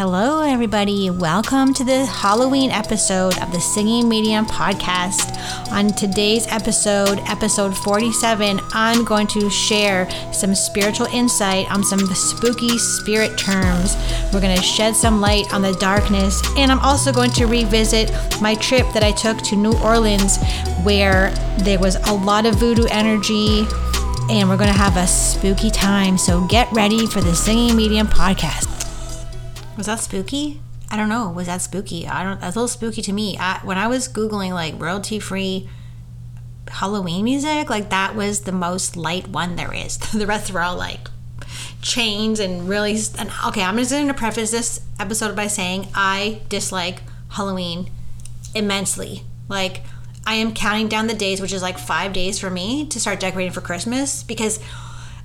Hello, everybody. Welcome to the Halloween episode of the Singing Medium podcast. On today's episode, episode 47, I'm going to share some spiritual insight on some spooky spirit terms. We're going to shed some light on the darkness, and I'm also going to revisit my trip that I took to New Orleans, where there was a lot of voodoo energy, and we're going to have a spooky time. So get ready for the Singing Medium podcast. Was that spooky? I don't know. Was that spooky? I don't. That's a little spooky to me. I, when I was googling like royalty free Halloween music, like that was the most light one there is. the rest were all like chains and really. And okay, I'm just going to preface this episode by saying I dislike Halloween immensely. Like I am counting down the days, which is like five days for me to start decorating for Christmas because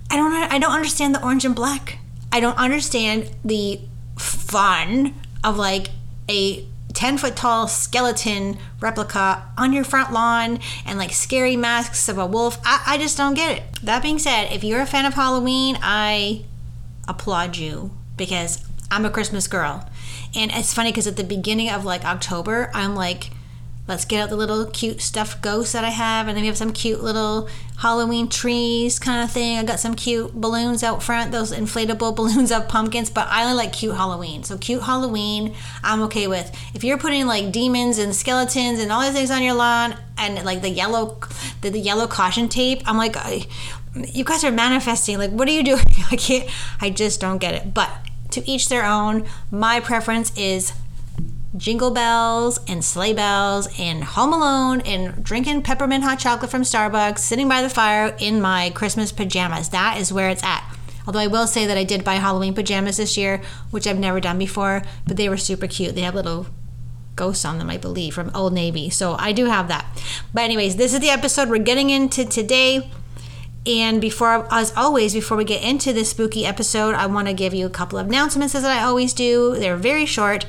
I don't. I don't understand the orange and black. I don't understand the fun of like a 10 foot tall skeleton replica on your front lawn and like scary masks of a wolf. I, I just don't get it. That being said, if you're a fan of Halloween, I applaud you because I'm a Christmas girl. And it's funny because at the beginning of like October, I'm like, let's get out the little cute stuffed ghosts that I have, and then we have some cute little Halloween trees kind of thing. I got some cute balloons out front, those inflatable balloons of pumpkins, but I only like cute Halloween. So cute Halloween, I'm okay with. If you're putting like demons and skeletons and all these things on your lawn, and like the yellow, the, the yellow caution tape, I'm like, you guys are manifesting. Like, what are you doing? I can't. I just don't get it. But to each their own. My preference is jingle bells and sleigh bells and home alone and drinking peppermint hot chocolate from Starbucks, sitting by the fire in my Christmas pajamas. That is where it's at. Although I will say that I did buy Halloween pajamas this year, which I've never done before, but they were super cute. They have little ghosts on them, I believe, from Old Navy. So I do have that. But, anyways, this is the episode we're getting into today. And before, as always, before we get into this spooky episode, I want to give you a couple of announcements as I always do. They're very short.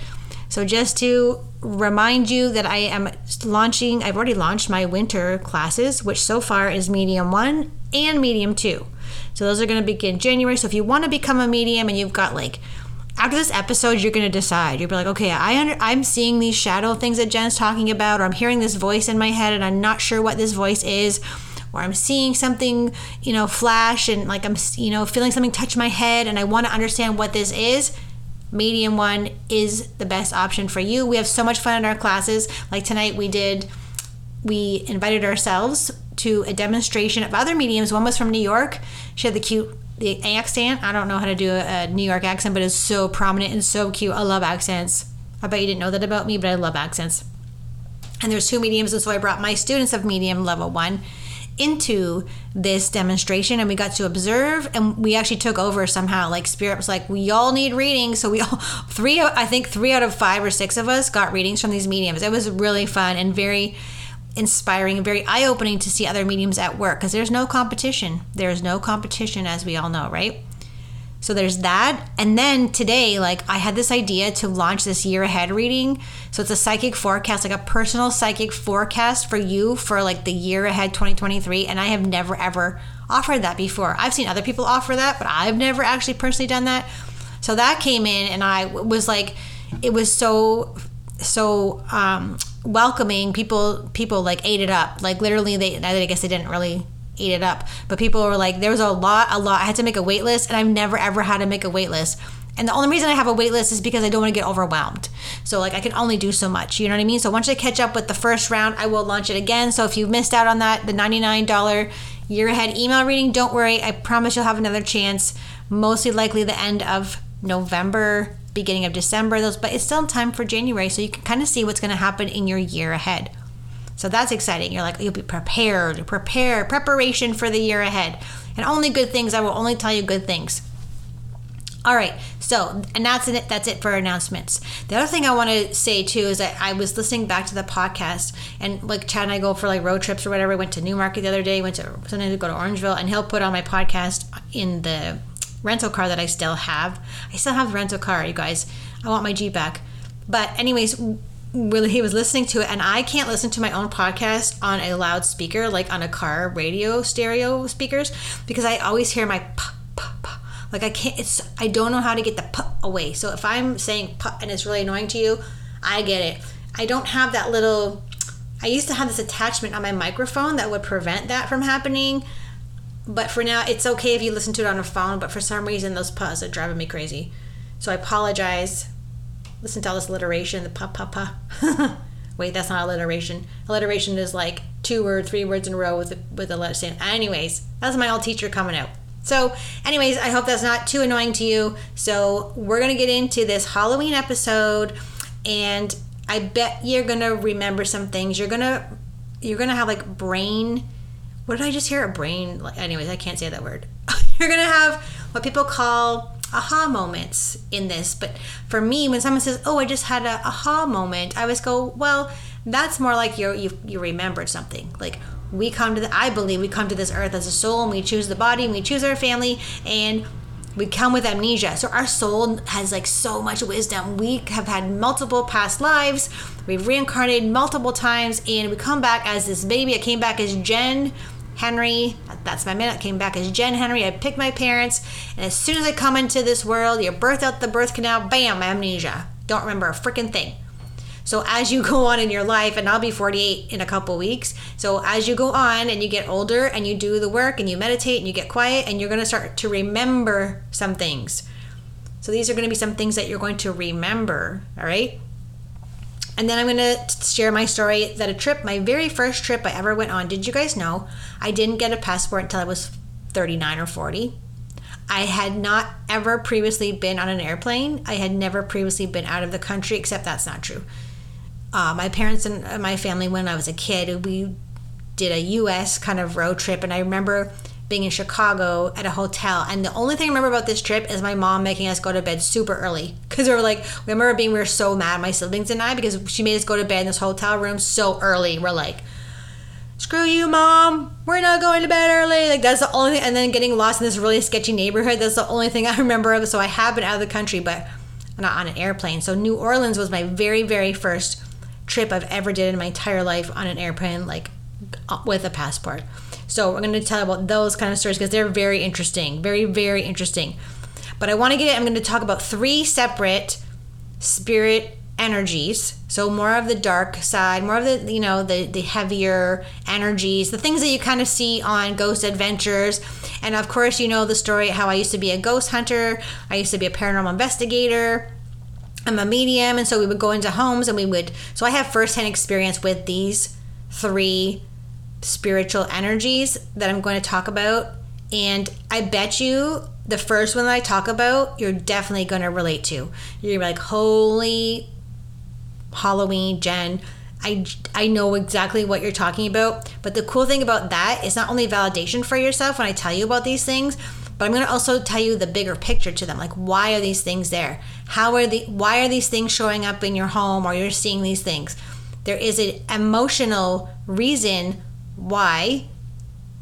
So, just to remind you that I am launching, I've already launched my winter classes, which so far is medium one and medium two. So, those are going to begin January. So, if you want to become a medium and you've got like, after this episode, you're going to decide. You'll be like, okay, I under, I'm seeing these shadow things that Jen's talking about, or I'm hearing this voice in my head and I'm not sure what this voice is, or I'm seeing something, you know, flash and like I'm, you know, feeling something touch my head and I want to understand what this is medium one is the best option for you. We have so much fun in our classes. Like tonight, we did, we invited ourselves to a demonstration of other mediums. One was from New York. She had the cute the accent. I don't know how to do a, New York accent, but it's so prominent and so cute. I love accents. I bet you didn't know that about me, but I love accents. And there's two mediums, and so I brought my students of medium level one into this demonstration and we got to observe and we actually took over somehow like spirit was like we all need readings so we all three i think three out of five or six of us got readings from these mediums. It was really fun and very inspiring and very eye-opening to see other mediums at work because there's no competition. There's no competition as we all know right so there's that. And then today, like I had this idea to launch this year ahead reading. So it's a psychic forecast, like a personal psychic forecast for you for like the year ahead 2023. And I have never ever offered that before. I've seen other people offer that, but I've never actually personally done that. So that came in and I was like, it was so, so, um, welcoming people people like ate it up like literally they i guess they didn't really eat it up. But people were like, there was a lot, a lot. I had to make a wait list, and I've never ever had to make a wait list. And the only reason I have a wait list is because I don't want to get overwhelmed. So like I can only do so much. You know what I mean? So once I catch up with the first round, I will launch it again. So if you missed out on that, the $99 year ahead email reading, don't worry. I promise you'll have another chance. Mostly likely the end of November, beginning of December. Those, but it's still time for January, so you can kind of see what's going to happen in your year ahead. So that's exciting. You're like, you'll be prepared, prepare, preparation for the year ahead. And only good things, I will only tell you good things. All right, so and that's it. That's it for announcements. The other thing I want to say too is that I was listening back to the podcast, and like Chad and I go for like road trips or whatever. We went to Newmarket the other day. Went to sometimes we go to Orangeville, and he'll put on my podcast in the rental car that I still have. I still have the rental car, you guys. I want my Jeep back. But anyways, really he was listening to it and i can't listen to my own podcast on a loudspeaker like on a car radio stereo speakers because i always hear my Like I can't. It's I don't know how to get the p away. So if I'm saying p and it's really annoying to you, I get it. I don't have that little. I used to have this attachment on my microphone that would prevent that from happening. But for now, it's okay if you listen to it on a phone. But for some reason, those pus are driving me crazy. So I apologize. Listen to all this alliteration, the pa pa pa. Wait, that's not alliteration. Alliteration is like two or three words in a row with a, with a letter. Anyways, that's my old teacher coming out. So, anyways, I hope that's not too annoying to you. So, we're going to get into this Halloween episode and I bet you're going to remember some things. You're going to you're going to have like brain what did I just hear? A brain anyways, I can't say that word. you're going to have what people call aha moments in this. But for me, when someone says, "Oh, I just had a aha moment," I always go, "Well, that's more like you you you remembered something." Like we come to the, I believe we come to this earth as a soul, and we choose the body, and we choose our family, and we come with amnesia. So our soul has like so much wisdom. We have had multiple past lives. We've reincarnated multiple times, and we come back as this baby. I came back as Jen Henry. That's my minute. Came back as Jen Henry. I picked my parents, and as soon as I come into this world, you're out the birth canal. Bam, amnesia. Don't remember a freaking thing. So as you go on in your life, and I'll be 48 in a couple weeks. So as you go on and you get older and you do the work and you meditate and you get quiet and you're going to start to remember some things. So these are going to be some things that you're going to remember. All right. And then I'm going to share my story that a trip, my very first trip I ever went on, did you guys know I didn't get a passport until I was 39 or 40? I had not ever previously been on an airplane. I had never previously been out of the country, except that's not true. Uh, my parents and my family, when I was a kid, we did a U.S. kind of road trip, and I remember being in Chicago at a hotel. And the only thing I remember about this trip is my mom making us go to bed super early. Because we were like, we remember being, we were so mad, my siblings and I, because she made us go to bed in this hotel room so early. We're like, screw you, mom. We're not going to bed early. Like, that's the only thing. And then getting lost in this really sketchy neighborhood. That's the only thing I remember of. So I have been out of the country, but not on an airplane. So New Orleans was my very, very first trip I've ever did in my entire life on an airplane, like uh, with a passport. So we're going to tell you about those kind of stories because they're very interesting, very very interesting. But I want to get it. I'm going to talk about three separate spirit energies. So more of the dark side, more of the you know the the heavier energies, the things that you kind of see on Ghost Adventures. And of course, you know the story how I used to be a ghost hunter. I used to be a paranormal investigator. I'm a medium, and so we would go into homes and we would. So I have firsthand experience with these three spiritual energies that I'm going to talk about. And I bet you the first one that I talk about, you're definitely going to relate to. You're like, holy Halloween, Jen. I, I know exactly what you're talking about. But the cool thing about that is not only validation for yourself when I tell you about these things, but I'm going to also tell you the bigger picture to them. Like, why are these things there? How are the why are these things showing up in your home or you're seeing these things? There is an emotional reason why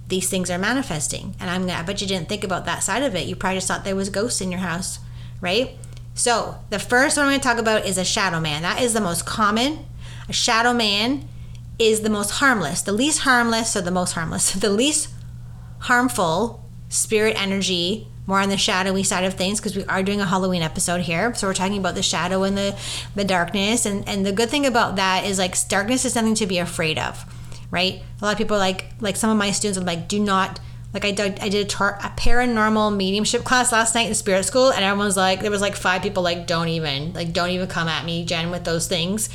these things are manifesting. And I'm I bet you didn't think about that side of it. You probably just thought there was ghosts in your house, right? So the first one I'm to talk about is a shadow man. That is the most common. A shadow man is the most harmless, the least harmless, or the most harmless, the least harmful spirit energy. More on the shadowy side of things because we are doing a Halloween episode here. So we're talking about the shadow and the the darkness. And and the good thing about that is like darkness is something to be afraid of right? A lot of people like like some of my students are like, do not like I did I did a, tar- a paranormal mediumship class last night in spirit school, and everyone was like, there was like five people like, don't even like don't even come at me, Jen, with those things.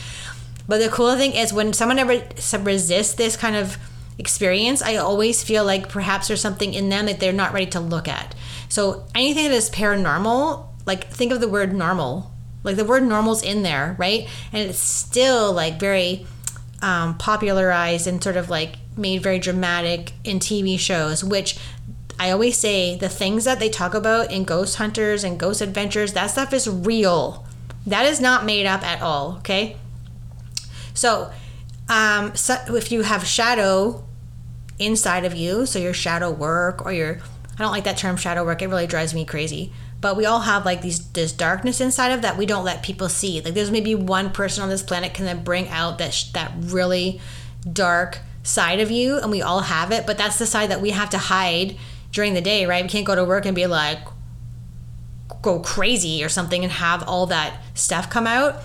But the cool thing is when someone ever resists this kind of experience, I always feel like perhaps there's something in them that they're not ready to look at. So anything that is paranormal, like think of the word normal. Like the word normal's in there, right? And it's still like very um, popularized and sort of like made very dramatic in TV shows, which I always say the things that they talk about in Ghost Hunters and Ghost Adventures, that stuff is real. That is not made up at all, okay? So, um, so if you have shadow inside of you, so your shadow work or your, I don't like that term shadow work, it really drives me crazy but we all have like these this darkness inside of that we don't let people see like there's maybe one person on this planet can then bring out that sh- that really dark side of you and we all have it but that's the side that we have to hide during the day right we can't go to work and be like go crazy or something and have all that stuff come out.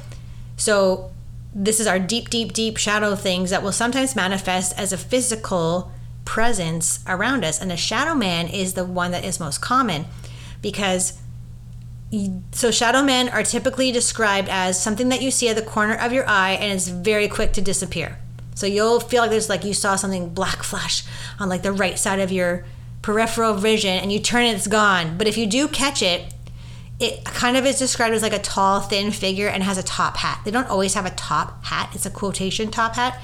So this is our deep, deep, deep shadow things that will sometimes manifest as a physical presence around us. And the shadow man is the one that is most common because so shadow men are typically described as something that you see at the corner of your eye and it's very quick to disappear. So you'll feel like there's like you saw something black flash on like the right side of your peripheral vision and you turn it, it's gone. But if you do catch it, it kind of is described as like a tall, thin figure and has a top hat. They don't always have a top hat, it's a quotation top hat,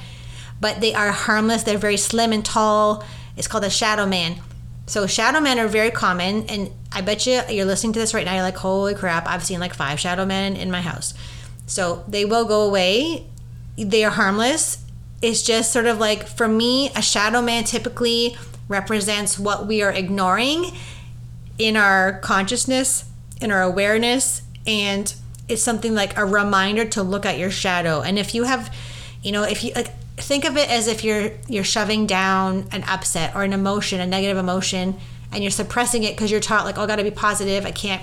but they are harmless. They're very slim and tall. It's called a shadow man. So shadow men are very common, and I bet you you're listening to this right now. You're like, holy crap! I've seen like five shadow men in my house. So they will go away. They are harmless. It's just sort of like for me, a shadow man typically represents what we are ignoring in our consciousness, in our awareness, and it's something like a reminder to look at your shadow. And if you have, you know, if you like think of it as if you're you're shoving down an upset or an emotion, a negative emotion, and you're suppressing it because you're taught like, oh, I got to be positive. I can't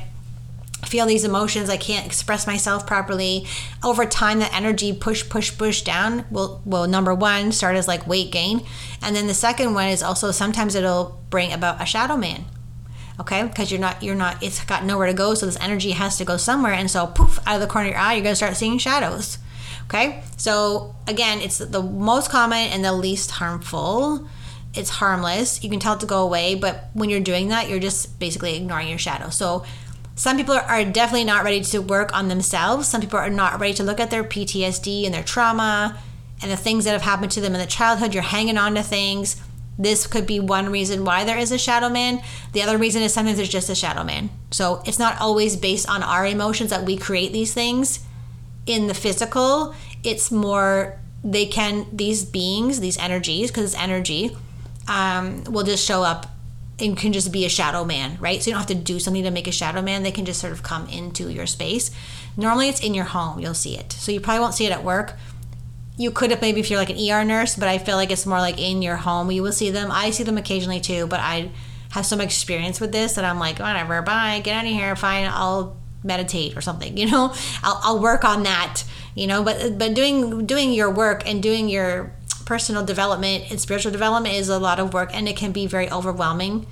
feel these emotions. I can't express myself properly. Over time, the energy push, push, push down will will number one start as like weight gain, and then the second one is also sometimes it'll bring about a shadow man. Okay, because you're not you're not it's got nowhere to go, so this energy has to go somewhere, and so poof out of the corner of your eye, you're gonna start seeing shadows. Okay, so again, it's the most common and the least harmful. It's harmless. You can tell it to go away, but when you're doing that, you're just basically ignoring your shadow. So some people are definitely not ready to work on themselves. Some people are not ready to look at their PTSD and their trauma and the things that have happened to them in the childhood. You're hanging on to things. This could be one reason why there is a shadow man. The other reason is sometimes there's just a shadow man. So it's not always based on our emotions that we create these things in the physical, it's more they can these beings, these energies, because it's energy, um, will just show up and can just be a shadow man, right? So you don't have to do something to make a shadow man. They can just sort of come into your space. Normally, it's in your home. You'll see it. So you probably won't see it at work. You could have maybe if you're like an ER nurse, but I feel like it's more like in your home. You will see them. I see them occasionally too, but I have some experience with this that I'm like, whatever, bye, get out of here, fine. I'll meditate or something you know? I'll, I'll work on that you know? But but doing doing your work and doing your personal development and spiritual development is a lot of work and it can be very overwhelming.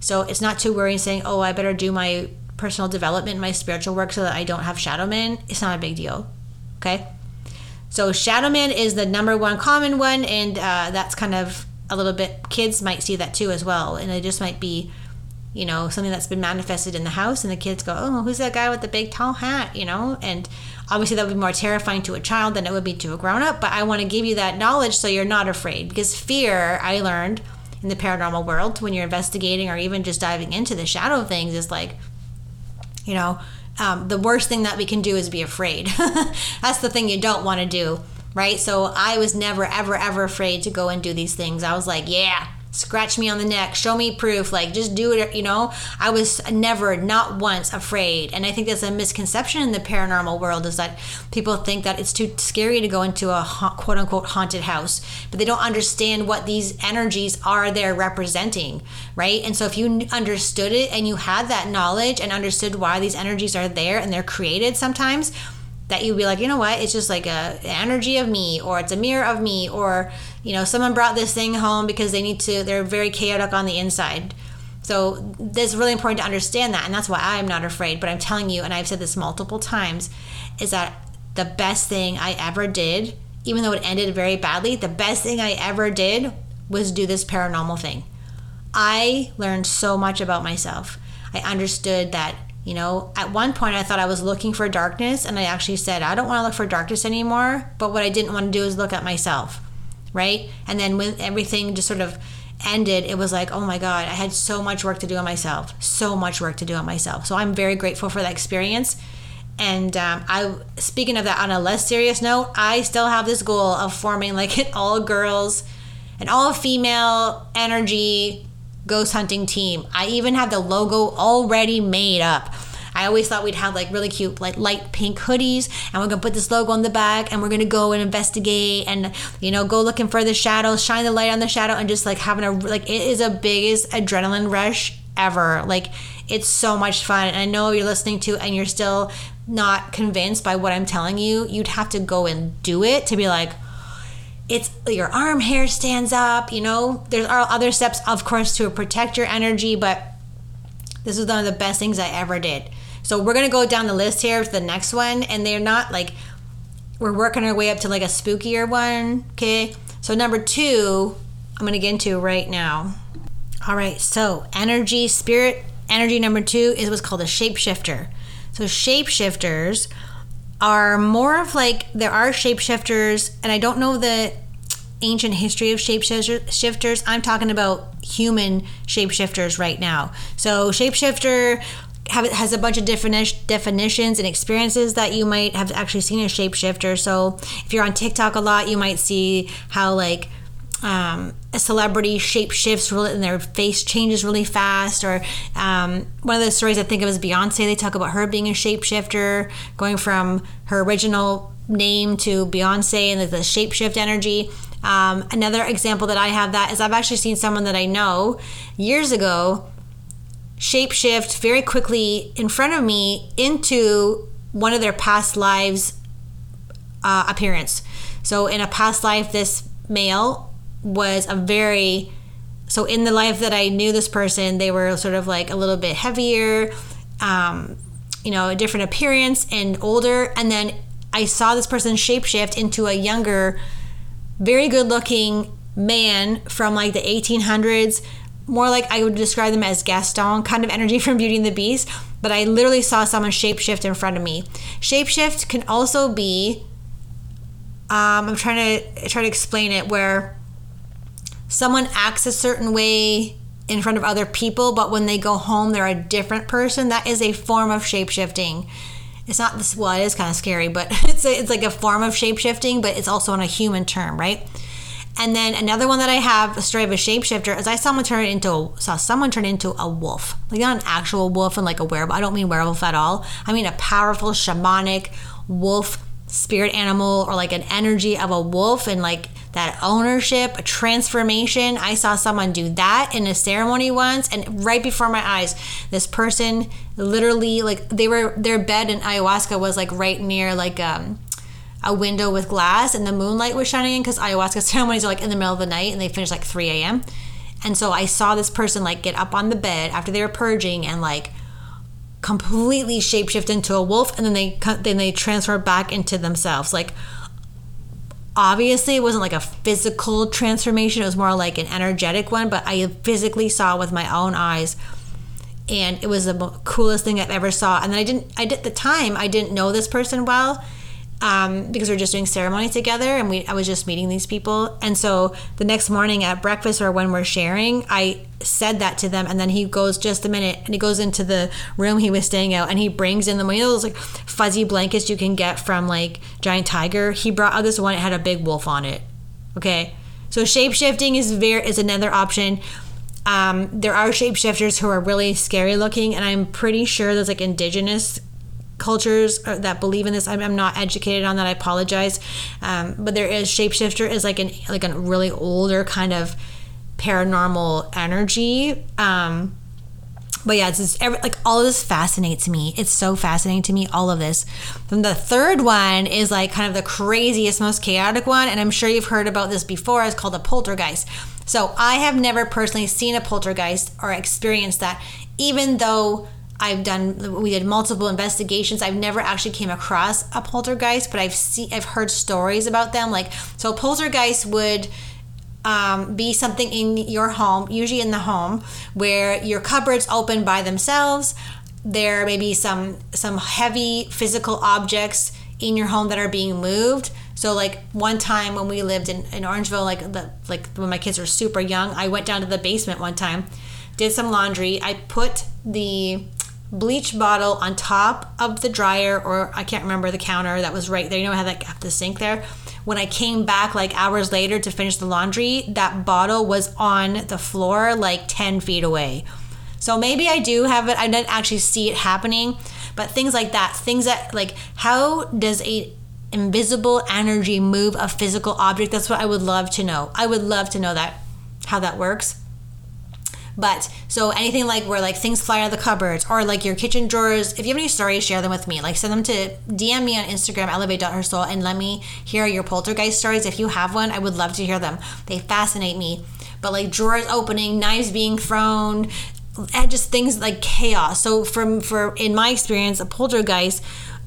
So it's not too worrying saying oh i better do my personal development my spiritual work so that i don't have shadow man. It's not a big deal okay? So shadow man is the number one common one and uh, that's kind of a little bit kids might see that too as well and it just might be you know, something that's been manifested in the house, and the kids go, "Oh, who's that guy with the big tall hat?" You know, and obviously that would be more terrifying to a child than it would be to a grown up. But I want to give you that knowledge so you're not afraid, because fear, I learned in the paranormal world, when you're investigating or even just diving into the shadow things, is like, you know, um, the worst thing that we can do is be afraid. that's the thing you don't want to do, right? So I was never, ever, ever afraid to go and do these things. I was like, yeah scratch me on the neck, show me proof, like just do it, you know. I was never, not once afraid. And I think that's a misconception in the paranormal world is that people think that it's too scary to go into a quote unquote haunted house, but they don't understand what these energies are there representing, right? And so if you understood it and you had that knowledge and understood why these energies are there and they're created sometimes, that you'd be like, you know what, it's just like a energy of me, or it's a mirror of me, or you know, someone brought this thing home because they need to. They're very chaotic on the inside. So it's really important to understand that, and that's why I'm not afraid. But I'm telling you, and I've said this multiple times, is that the best thing I ever did, even though it ended very badly, the best thing I ever did was do this paranormal thing. I learned so much about myself. I understood that you know, at one point I thought I was looking for darkness, and I actually said, I don't want to look for darkness anymore. But what I didn't want to do is look at myself, right? And then when everything just sort of ended, it was like, oh my God, I had so much work to do on myself, so much work to do on myself. So I'm very grateful for that experience. And um, I, speaking of that, on a less serious note, I still have this goal of forming like an all girls, an all female energy ghost hunting team. I even have the logo already made up. I always thought we'd have like really cute like light pink hoodies and we're gonna put this logo on the back and we're gonna go and investigate and you know go looking for the shadows, shine the light on the shadow and just like having a like it is a biggest adrenaline rush ever. Like It's so much fun. And I know you're listening to and you're still not convinced by what I'm telling you. You'd have to go and do it to be like, it's your arm hair stands up, you know. There are other steps, of course, to protect your energy, but this is one of the best things I ever did. So we're gonna go down the list here to the next one, and they're not like we're working our way up to like a spookier one. Okay. So number two, I'm gonna get into right now. All right, so energy, spirit energy number two is what's called a shapeshifter. So shapeshifters are more of like there are shapeshifters, and I don't know the ancient history of shapeshifters. I'm talking about human shapeshifters right now. So shapeshifter have, has a bunch of different definitions and experiences that you might have actually seen a shapeshifter. So if you're on TikTok a lot, you might see how like um, a celebrity shape shifts really, and their face changes really fast. Or um, one of the stories I think of is Beyonce. They talk about her being a shapeshifter, going from her original name to Beyonce and the shapeshift energy. Um, another example that I have that is I've actually seen someone that I know years ago shapeshift very quickly in front of me into one of their past lives uh, appearance. So in a past life, this male was a very so in the life that I knew this person, they were sort of like a little bit heavier, um, you know, a different appearance and older. And then I saw this person shapeshift into a younger, very good looking man from like the 1800s. More like I would describe them as Gaston kind of energy from Beauty and the Beast. But I literally saw someone shapeshift in front of me. Shapeshift can also be, um, I'm trying to try to explain it where someone acts a certain way in front of other people, but when they go home, they're a different person. That is a form of shapeshifting. It's not this, well, it is kind of scary, but it's, a, it's like a form of shapeshifting, but it's also on a human term, right? And then another one that I have, a story of a shapeshifter, is I saw someone turn into saw someone turn into a wolf, like not an actual wolf and like a werewolf. I don't mean werewolf at all. I mean a powerful shamanic wolf spirit animal or like an energy of a wolf and like that ownership, a transformation. I saw someone do that in a ceremony once, and right before my eyes, this person literally like they were their bed in ayahuasca was like right near like um a window with glass and the moonlight was shining in because ayahuasca ceremonies are like in the middle of the night and they finish like 3 a.m. And so I saw this person like get up on the bed after they were purging and like completely shapeshift into a wolf and then they then they transfer back into themselves. Like obviously it wasn't like a physical transformation. It was more like an energetic one but i physically saw with my own eyes. And it was the coolest thing i've ever saw. And then i didn't i did at the time i didn't know this person well um, because we are just doing ceremony together and we I was just meeting these people. And so the next morning at breakfast or when we're sharing, I said that to them and then he goes just a minute and he goes into the room he was staying out and he brings in the you know those like fuzzy blankets you can get from like Giant Tiger. He brought out this one, it had a big wolf on it. Okay. So shape shifting is very is another option. Um, there are shapeshifters who are really scary looking, and I'm pretty sure there's like indigenous cultures uh, that believe in this. I'm, I'm not educated on that. I apologize. Um, but there is shapeshifter is like an like a really older kind of paranormal energy. Um, but yeah, it's just every, like all of this fascinates me. It's so fascinating to me, all of this. Then the third one is like kind of the craziest, most chaotic one, and I'm sure you've heard about this before. It's called a poltergeist. So I have never personally seen a poltergeist or experienced that, even though I've done we did multiple investigations. I've never actually came across a poltergeist, but I've seen I've heard stories about them. Like so, poltergeist would um, be something in your home, usually in the home, where your cupboards open by themselves. There may be some some heavy physical objects in your home that are being moved. So like one time when we lived in, in Orangeville, like the like when my kids were super young, I went down to the basement one time, did some laundry. I put the bleach bottle on top of the dryer or I can't remember the counter that was right there. You know, I had like the sink there. When I came back like hours later to finish the laundry, that bottle was on the floor like 10 feet away. So maybe I do have it. I didn't actually see it happening, but things like that, things that like how does a invisible energy move a physical object? That's what I would love to know. I would love to know that how that works. But so anything like where like things fly out of the cupboards or like your kitchen drawers, if you have any stories, share them with me. Like send them to DM me on Instagram, elevate.hersoul, and let me hear your poltergeist stories. If you have one, I would love to hear them. They fascinate me. But like drawers opening, knives being thrown, and just things like chaos. So from for in my experience, a poltergeist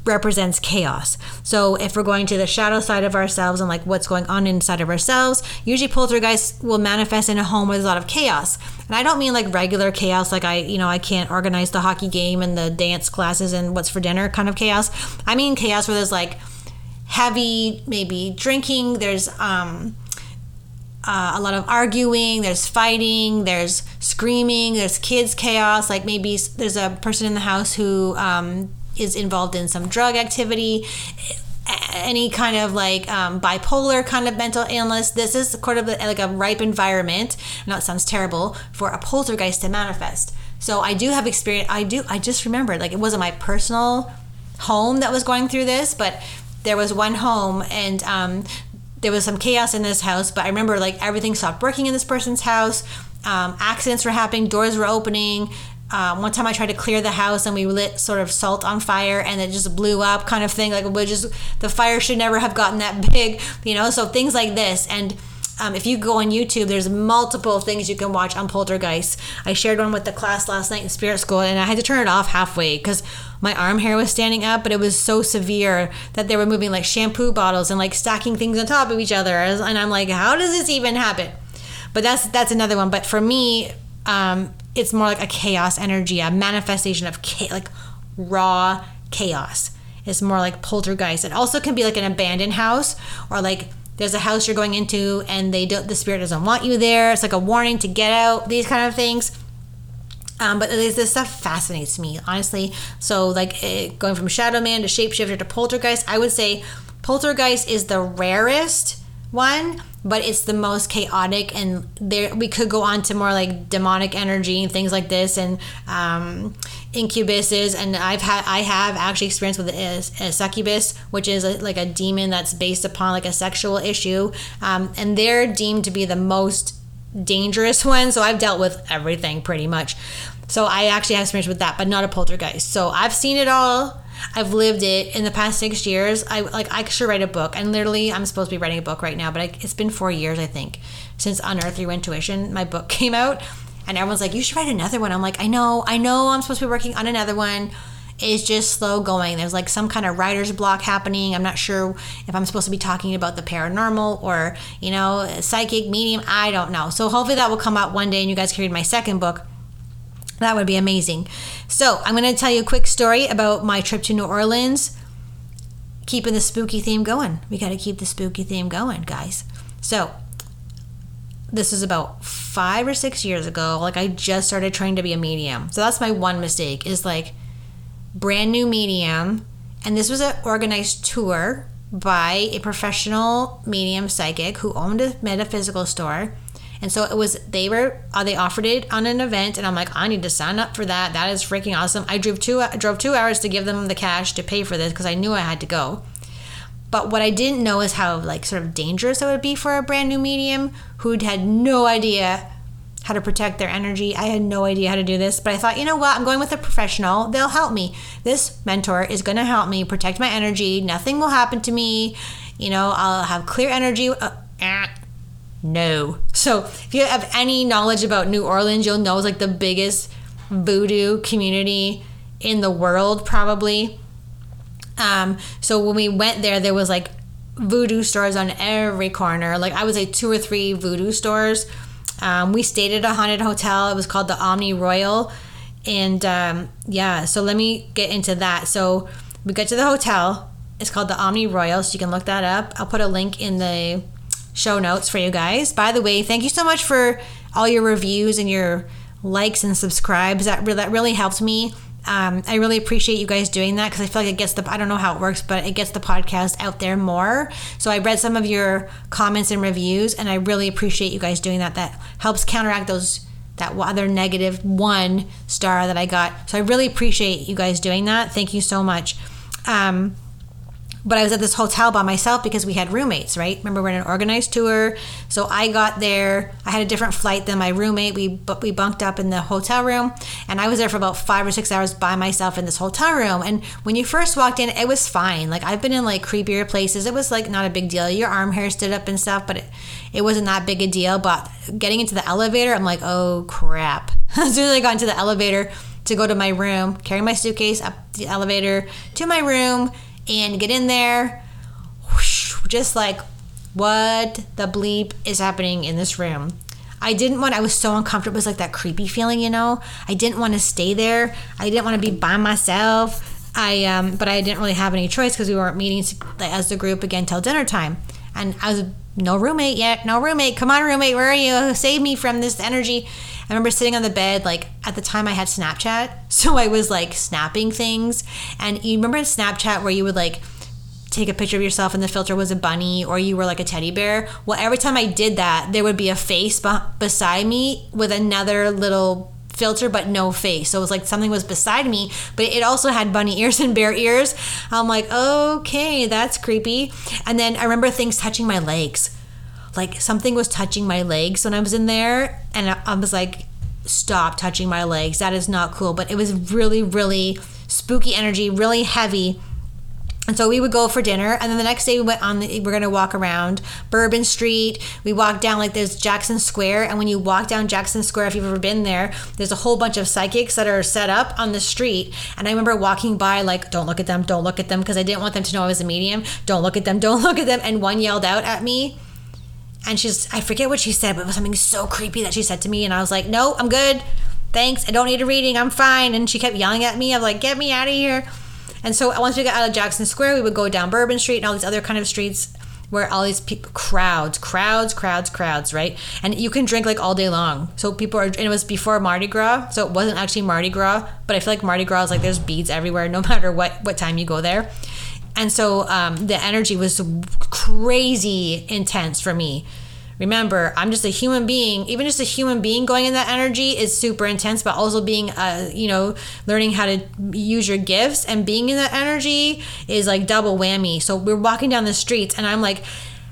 represents chaos. So if we're going to the shadow side of ourselves and like what's going on inside of ourselves, usually poltergeist will manifest in a home where there's a lot of chaos. And I don't mean like regular chaos, like I, you know, I can't organize the hockey game and the dance classes and what's for dinner kind of chaos. I mean chaos where there's like heavy, maybe drinking, there's um uh, a lot of arguing, there's fighting, there's screaming, there's kids chaos. Like maybe there's a person in the house who um, is involved in some drug activity any kind of like um, bipolar kind of mental illness. This is sort of like a ripe environment. I know it sounds terrible for a poltergeist to manifest. So I do have experience. I do. I just remembered like it wasn't my personal home that was going through this, but there was one home and um, there was some chaos in this house. But I remember like everything stopped working in this person's house. Um, accidents were happening, doors were opening, um, one time I tried to clear the house and we lit sort of salt on fire and it just blew up, kind of thing. Like we just the fire should never have gotten that big, you know. So things like this. And um, if you go on YouTube, there's multiple things you can watch on poltergeist. I shared one with the class last night in spirit school, and I had to turn it off halfway because my arm hair was standing up, but it was so severe that they were moving like shampoo bottles and like stacking things on top of each other. And I'm like, how does this even happen? But that's that's another one. But for me, um, it's more like a chaos energy, a manifestation of cha- like raw chaos. It's more like poltergeist. It also can be like an abandoned house or like there's a house you're going into and they don't the spirit doesn't want you there. It's like a warning to get out. These kind of things. Um, but this stuff fascinates me honestly. So like it, eh, going from Shadow Man to Shapeshifter to Poltergeist, I would say Poltergeist is the rarest one but it's the most chaotic and there we could go on to more like demonic energy and things like this and um, incubuses. And i've had i have actually experienced with a, a succubus which is a, like a demon that's based upon like a sexual issue. Um, and they're deemed to be the most dangerous one. So i've dealt with everything pretty much. So i actually have experience with that but not a poltergeist. So i've seen it all I've lived it in the past six years. I like I should write a book, and literally I'm supposed to be writing a book right now, but I, it's been four years I think since Unearth Your Intuition, my book came out, and everyone's like, you should write another one. I'm like, I know, I know, I'm supposed to be working on another one. It's just slow going. There's like some kind of writer's block happening. I'm not sure if I'm supposed to be talking about the paranormal or, you know, psychic, medium. I don't know. So hopefully that will come out one day and you guys can read my second book. That would be amazing. So, I'm going to tell you a quick story about my trip to New Orleans. Keeping the spooky theme going. We got to keep the spooky theme going, guys. So, this is about five or six years ago. Like, I just started trying to be a medium. So, that's my one mistake is like brand new medium. And this was an organized tour by a professional medium psychic who owned a metaphysical store and so it was they were uh, they offered it on an event, and I'm like, I need to sign up for that. That is freaking awesome. I drove two I drove two hours to give them the cash to pay for this because I knew I had to go. But what I didn't know is how like sort of dangerous it would be for a brand new medium who'd had no idea how to protect their energy. I had no idea how to do this, but I thought, you know what? I'm going with a professional. They'll help me. This mentor is going to help me protect my energy. Nothing will happen to me. You know, I'll have clear energy. Uh, eh, no. So if you have any knowledge about New Orleans, you'll know it's like the biggest voodoo community in the world, probably. Um, so when we went there, there was like voodoo stores on every corner. Like I would say two or three voodoo stores. Um, we stayed at a haunted hotel. It was called the Omni Royal. And um, yeah, so let me get into that. So we get to the hotel. It's called the Omni Royal, so you can look that up. I'll put a link in the show notes for you guys. By the way, thank you so much for all your reviews and your likes and subscribes. That really, that really helped me. Um, I really appreciate you guys doing that because I feel like it gets the I don't know how it works, but it gets the podcast out there more. So I read some of your comments and reviews, and I really appreciate you guys doing that. That helps counteract those that other negative one star that I got. So I really appreciate you guys doing that. Thank you so much. Um, but I was at this hotel by myself because we had roommates, right? Remember, we're in an organized tour. So I got there. I had a different flight than my roommate. We we bunked up in the hotel room, and I was there for about five or six hours by myself in this hotel room. And when you first walked in, it was fine. Like I've been in like creepier places. It was like not a big deal. Your arm hair stood up and stuff, but it, it wasn't that big a deal. But getting into the elevator, I'm like, oh crap. as soon as I got into the elevator to go to my room, carry my suitcase up the elevator to my room and get in there. Whoosh, just like, what the bleep is happening in this room? I didn't want, I was so uncomfortable. It was like that creepy feeling, you know? I didn't want to stay there. I didn't want to be by myself. I, um, but I didn't really have any choice because we weren't meeting as the group again till dinner time. And I was no roommate yet, no roommate. Come on, roommate, where are you? Save me from this energy. I remember sitting on the bed, like at the time I had Snapchat. So I was like snapping things. And you remember Snapchat where you would like take a picture of yourself and the filter was a bunny or you were like a teddy bear? Well, every time I did that, there would be a face be- beside me with another little filter but no face. So it was like something was beside me, but it also had bunny ears and bear ears. I'm like, okay, that's creepy. And then I remember things touching my legs like something was touching my legs when I was in there, and I, I was like, stop touching my legs. That is not cool. But it was really, really spooky energy, really heavy. And so we would go for dinner, and then the next day we went on. The, we're gonna walk around Bourbon Street. We walked down like there's Jackson Square, and when you walk down Jackson Square, if you've ever been there, there's a whole bunch of psychics that are set up on the street. And I remember walking by like, "Don't look at them, don't look at them," because I didn't want them to know I was a medium. Don't look at them, don't look at them. And one yelled out at me, and she's I forget what she said, but it was something so creepy that she said to me, and I was like, no, I'm good, thanks, I don't need a reading, I'm fine. And she kept yelling at me, I'm like, get me out of here. And so uh, once we got out of Jackson Square, we would go down Bourbon Street and all these other kind of streets where all these people, crowds, crowds, crowds, crowds, right? And you can drink like all day long. So people are, and it was before Mardi Gras, so it wasn't actually Mardi Gras, but I feel like Mardi Gras is like there's beads everywhere, no matter what what time you go there. And so um, the energy was crazy intense for me. Remember, I'm just a human being. Even just a human being going in that energy is super intense, but also being, uh, you know, learning how to use your gifts and being in that energy is like double whammy. So we're walking down the streets, and I'm like,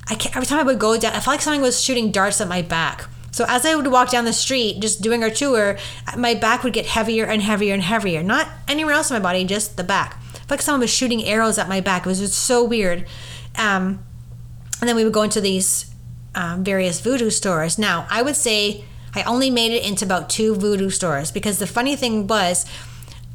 I can't, every time I would go down, I felt like something was shooting darts at my back. So as I would walk down the street, just doing our tour, my back would get heavier and heavier and heavier. Not anywhere else in my body, just the back. Like someone was shooting arrows at my back. It was just so weird. Um, and then we would go into these um, various voodoo stores. Now, I would say I only made it into about two voodoo stores because the funny thing was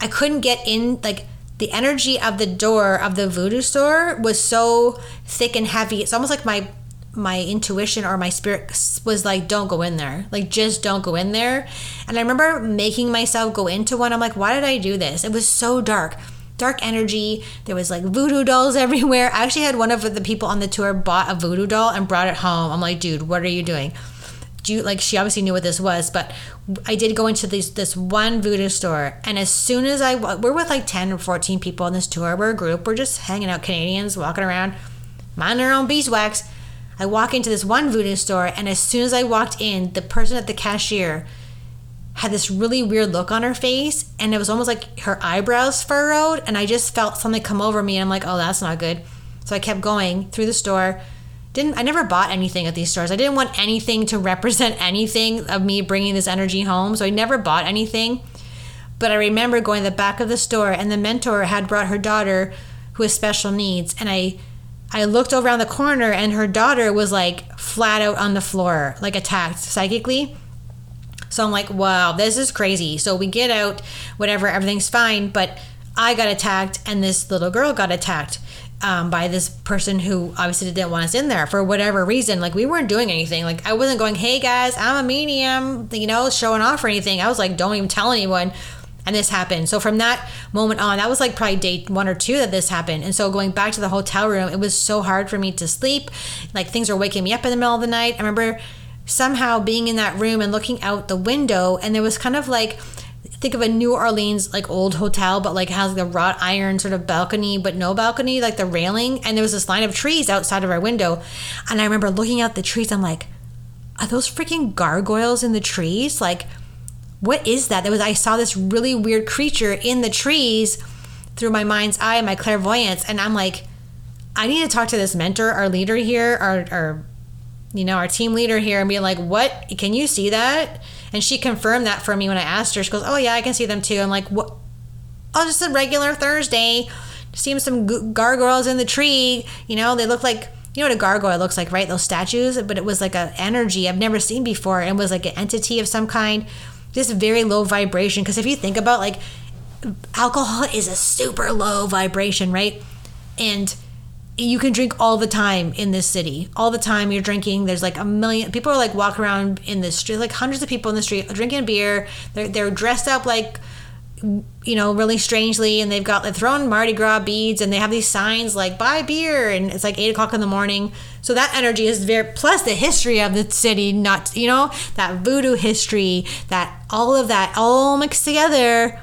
I couldn't get in, like, the energy of the door of the voodoo store was so thick and heavy. It's almost like my my intuition or my spirit was like don't go in there like just don't go in there and i remember making myself go into one i'm like why did i do this it was so dark dark energy. There was like voodoo dolls everywhere. I actually had one of the people on the tour bought a voodoo doll and brought it home. I'm like, dude, what are you doing? Do you like she obviously knew what this was, but I did go into this this one voodoo store, and as soon as I we're with like ten or fourteen people on this tour, we're a group, we're just hanging out, Canadians walking around, minding our own beeswax. I walk into this one voodoo store, and as soon as I walked in, the person at the cashier had this really weird look on her face and it was almost like her eyebrows furrowed and I just felt something come over me and I'm like, "Oh, that's not good." So I kept going through the store. Didn't I never bought anything at these stores. I didn't want anything to represent anything of me bringing this energy home, so I never bought anything. But I remember going to the back of the store and the mentor had brought her daughter who has special needs and I I looked around the corner and her daughter was like flat out on the floor, like attacked psychically. So I'm like, wow, this is crazy. So we get out, whatever, everything's fine. But I got attacked and this little girl got attacked. Um, by this person who obviously didn't want us in there for whatever reason. Like we weren't doing anything. Like I wasn't going, "Hey guys, I'm a medium," you know, showing off or anything. I was like, "Don't even tell anyone." And this happened. So from that moment on, that was like probably day one or two that this happened. And so going back to the hotel room, it was so hard for me to sleep. Like things were waking me up in the middle of the night. I remember somehow being in that room and looking out the window and there was kind of like think of a New Orleans like old hotel, but like has the wrought iron sort of balcony, but no balcony, like the railing. And there was this line of trees outside of our window. And I remember looking out the trees, I'm like, are those freaking gargoyles in the trees? Like, what is that? There was I saw this really weird creature in the trees through my mind's eye, my clairvoyance, and I'm like, I need to talk to this mentor, our leader here, our, our you know, our team leader here, and be like, what? Can you see that? And she confirmed that for me when I asked her. She goes, oh yeah, I can see them too. I'm like, what? Oh, just a regular Thursday. Seeing some gargoyles in the tree. You know, they look like you know what a gargoyle looks like, right? Those statues, but it was like an energy I've never seen before, and was like an entity of some kind. This very low vibration. Because if you think about like alcohol is a super low vibration, right? And you can drink all the time in this city. All the time you're drinking. There's like a million people are like walking around in the street, like hundreds of people in the street drinking beer. They're they're dressed up like you know, really strangely, and they've got they've thrown Mardi Gras beads, and they have these signs like "buy beer," and it's like eight o'clock in the morning. So that energy is very plus the history of the city, not you know that voodoo history, that all of that all mixed together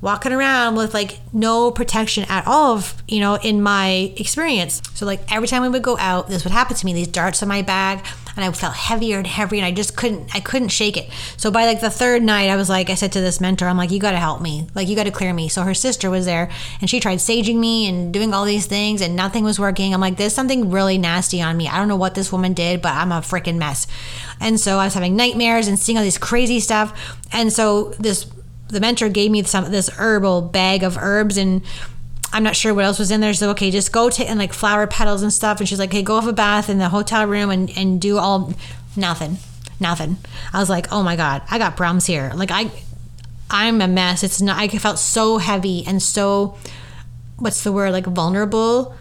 walking around with like no protection at all of, you know in my experience. So like every time we would go out this would happen to me these darts in my bag and i felt heavier and heavier and i just couldn't i couldn't shake it. So by like the third night i was like i said to this mentor i'm like you got to help me. Like you got to clear me. So her sister was there and she tried saging me and doing all these things and nothing was working. I'm like there's something really nasty on me. I don't know what this woman did but i'm a freaking mess. And so i was having nightmares and seeing all these crazy stuff. And so this the mentor gave me some this herbal bag of herbs and I'm not sure what else was in there. So okay, just go to and like flower petals and stuff. And she's like, hey, go have a bath in the hotel room and and do all nothing, nothing. I was like, oh my god, I got problems here. Like I, I'm a mess. It's not. I felt so heavy and so, what's the word? Like vulnerable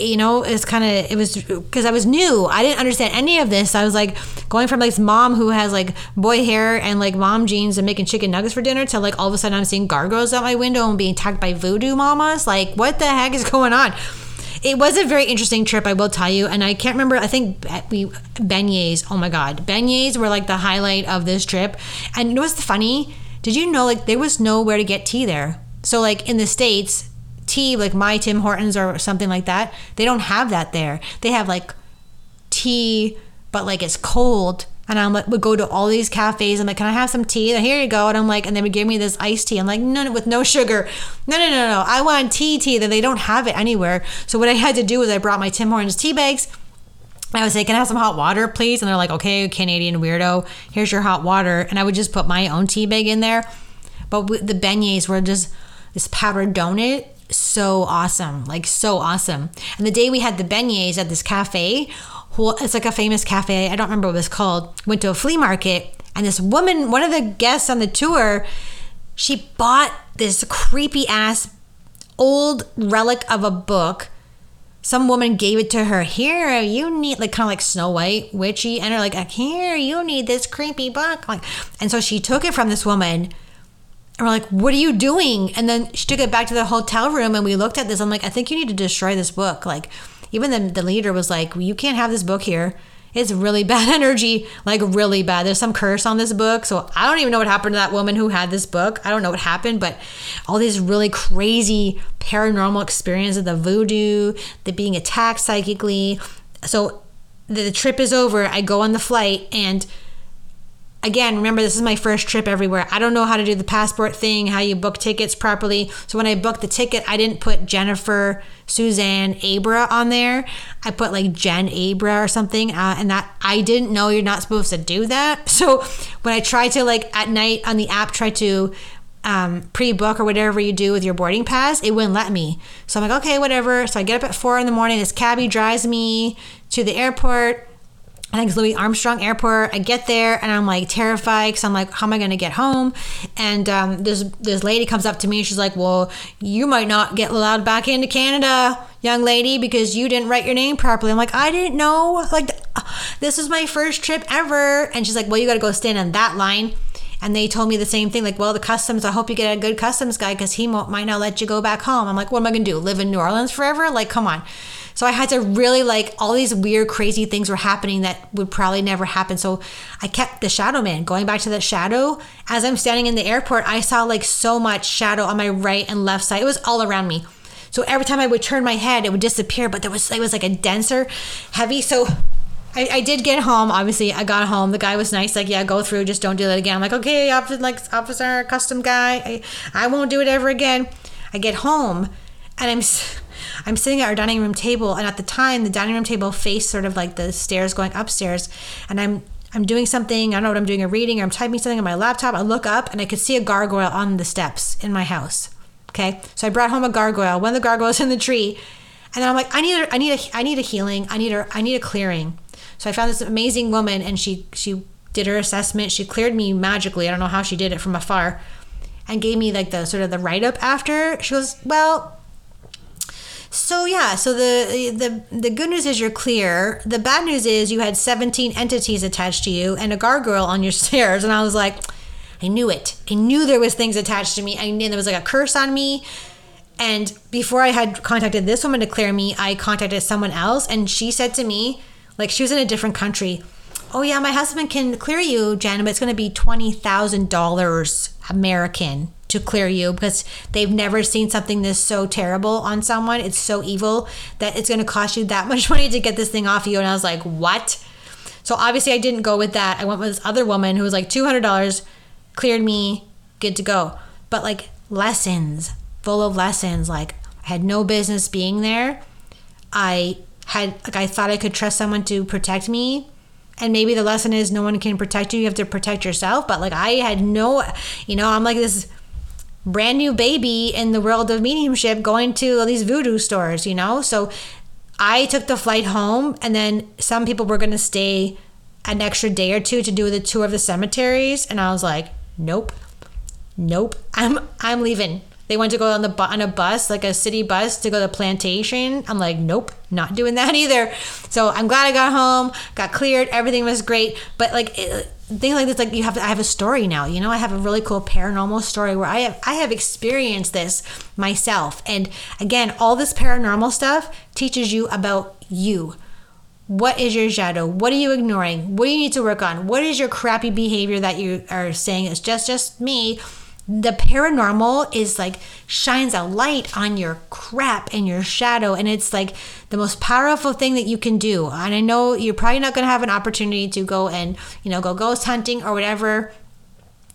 You know, it's kind of it was because I was new. I didn't understand any of this. I was like going from like this mom who has like boy hair and like mom jeans and making chicken nuggets for dinner to like all of a sudden I'm seeing gargoyles out my window and being attacked by voodoo mamas. Like, what the heck is going on? It was a very interesting trip, I will tell you. And I can't remember. I think we beignets. Oh my god, beignets were like the highlight of this trip. And it was funny. Did you know like there was nowhere to get tea there? So like in the states, tea, like my Tim Hortons or something like that, they don't have that there. They have like tea, but like it's cold. And I'm like, would go to all these cafes. I'm like, can I have some tea? And here you go. And I'm like, and they would give me this iced tea. I'm like, no, no, with no sugar. No, no, no, no. I want tea, tea. That they don't have it anywhere. So what I had to do was I brought my Tim Hortons tea bags. I would say, can I have some hot water, please? And they're like, okay, Canadian weirdo, here's your hot water. And I would just put my own tea bag in there. But the beignets were just this powdered donut so awesome, like so awesome. And the day we had the beignets at this cafe, it's like a famous cafe. I don't remember what it was called. Went to a flea market, and this woman, one of the guests on the tour, she bought this creepy ass old relic of a book. Some woman gave it to her. Here, you need like kind of like Snow White, witchy, and her like, here, you need this creepy book. Like, and so she took it from this woman we're like, what are you doing? And then she took it back to the hotel room and we looked at this. I'm like, I think you need to destroy this book. Like, even the, the leader was like, you can't have this book here. It's really bad energy, like really bad. There's some curse on this book. So I don't even know what happened to that woman who had this book. I don't know what happened, but all these really crazy paranormal experiences, of the voodoo, the being attacked psychically. So the, the trip is over. I go on the flight and again, remember this is my first trip everywhere. I don't know how to do the passport thing, how you book tickets properly. So when I booked the ticket, I didn't put Jennifer Suzanne Abra on there. I put like Jen Abra or something, uh, and that I didn't know you're not supposed to do that. So when I tried to like at night on the app try to um, pre-book or whatever you do with your boarding pass, it wouldn't let me. So I'm like, okay, whatever. So I get up at four in the morning. This cabbie drives me to the airport I think it's Louis Armstrong Airport. I get there and I'm like terrified because I'm like, how am I going to get home? And um, this this lady comes up to me and she's like, well, you might not get allowed back into Canada, young lady, because you didn't write your name properly. I'm like, I didn't know. Like, this is my first trip ever. And she's like, well, you got to go stand on that line. And they told me the same thing, like, well, the customs, I hope you get a good customs guy because he might not let you go back home. I'm like, what am I going to do? Live in New Orleans forever? Like, come on. So I had to really like all these weird, crazy things were happening that would probably never happen. So I kept the shadow man going back to that shadow. As I'm standing in the airport, I saw like so much shadow on my right and left side. It was all around me. So every time I would turn my head, it would disappear, but there was it was like a denser, heavy. So I, I, did get home. Obviously, I got home. The guy was nice. Like, yeah, go through. Just don't do that again. I'm like, okay, officer, like officer, custom guy. I, I won't do it ever again. I get home, and I'm I'm sitting at our dining room table, and at the time, the dining room table faced sort of like the stairs going upstairs, and I'm I'm doing something. I don't know what I'm doing. A reading. Or I'm typing something on my laptop. I look up and I could see a gargoyle on the steps in my house. Okay, so I brought home a gargoyle. One of the gargoyles in the tree, and I'm like, I need a, I need a, I need a healing. I need a, I need a clearing. So I found this amazing woman, and she she did her assessment. She cleared me magically. I don't know how she did it from afar, and gave me like the sort of the write up after. She goes, well. So yeah, so the the the good news is you're clear. The bad news is you had 17 entities attached to you and a gargoyle on your stairs, and I was like, I knew it. I knew there was things attached to me. I knew there was like a curse on me. And before I had contacted this woman to clear me, I contacted someone else, and she said to me, like she was in a different country. Oh yeah, my husband can clear you, Jen, but it's going to be twenty thousand dollars American to clear you because they've never seen something this so terrible on someone. It's so evil that it's going to cost you that much money to get this thing off you. And I was like, what? So obviously I didn't go with that. I went with this other woman who was like two hundred dollars, cleared me, good to go. But like lessons, full of lessons. Like I had no business being there. I had like I thought I could trust someone to protect me. And maybe the lesson is no one can protect you. You have to protect yourself. But like I had no, you know, I'm like this brand new baby in the world of mediumship going to all these voodoo stores, you know? So I took the flight home and then some people were going to stay an extra day or two to do the tour of the cemeteries and I was like, "Nope. Nope. I'm I'm leaving." They went to go on the on a bus, like a city bus, to go to plantation. I'm like, nope, not doing that either. So I'm glad I got home, got cleared, everything was great. But like it, things like this, like you have, I have a story now. You know, I have a really cool paranormal story where I have I have experienced this myself. And again, all this paranormal stuff teaches you about you. What is your shadow? What are you ignoring? What do you need to work on? What is your crappy behavior that you are saying is just just me? The paranormal is like shines a light on your crap and your shadow and it's like the most powerful thing that you can do. And i know you're probably not going to have an opportunity to go and you know go ghost hunting or whatever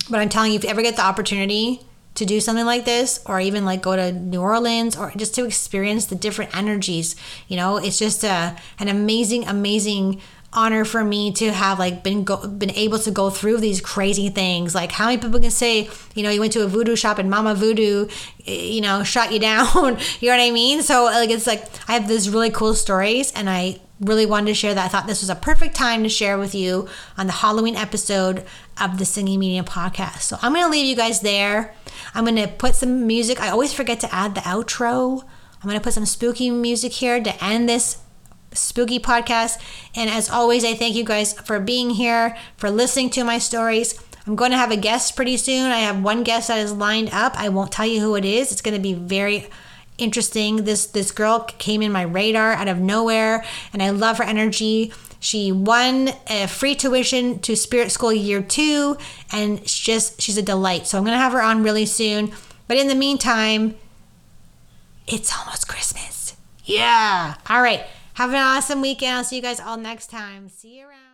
but i'm telling you if you ever get the opportunity to do something like this or even like go to new orleans or just to experience the different energies you know it's just a, an amazing amazing honor for me to have like been go, been able to go through these crazy things. Like how many people can say, you know, you went to a voodoo shop and Mama Voodoo, you know, shot you down. you know what I mean? So like it's like I have these really cool stories, and I really wanted to share that. I thought this was a perfect time to share with you on the Halloween episode of the Singing Medium podcast. So I'm gonna leave you guys there. I'm gonna put some music. I always forget to add the outro. I'm gonna put some spooky music here to end this spooky podcast. And as always, I thank you guys for being here, for listening to my stories. I'm going to have a guest pretty soon. I have one guest that is lined up. I won't tell you who it is. It's going to be very interesting. This this girl came in my radar out of nowhere, and I love her energy. She won a free tuition to Spirit School Year Two, and she's just she's a delight. So I'm going to have her on really soon. But in the meantime, it's almost Christmas. Yeah. All right. Have an awesome weekend. I'll see you guys all next time. See you around.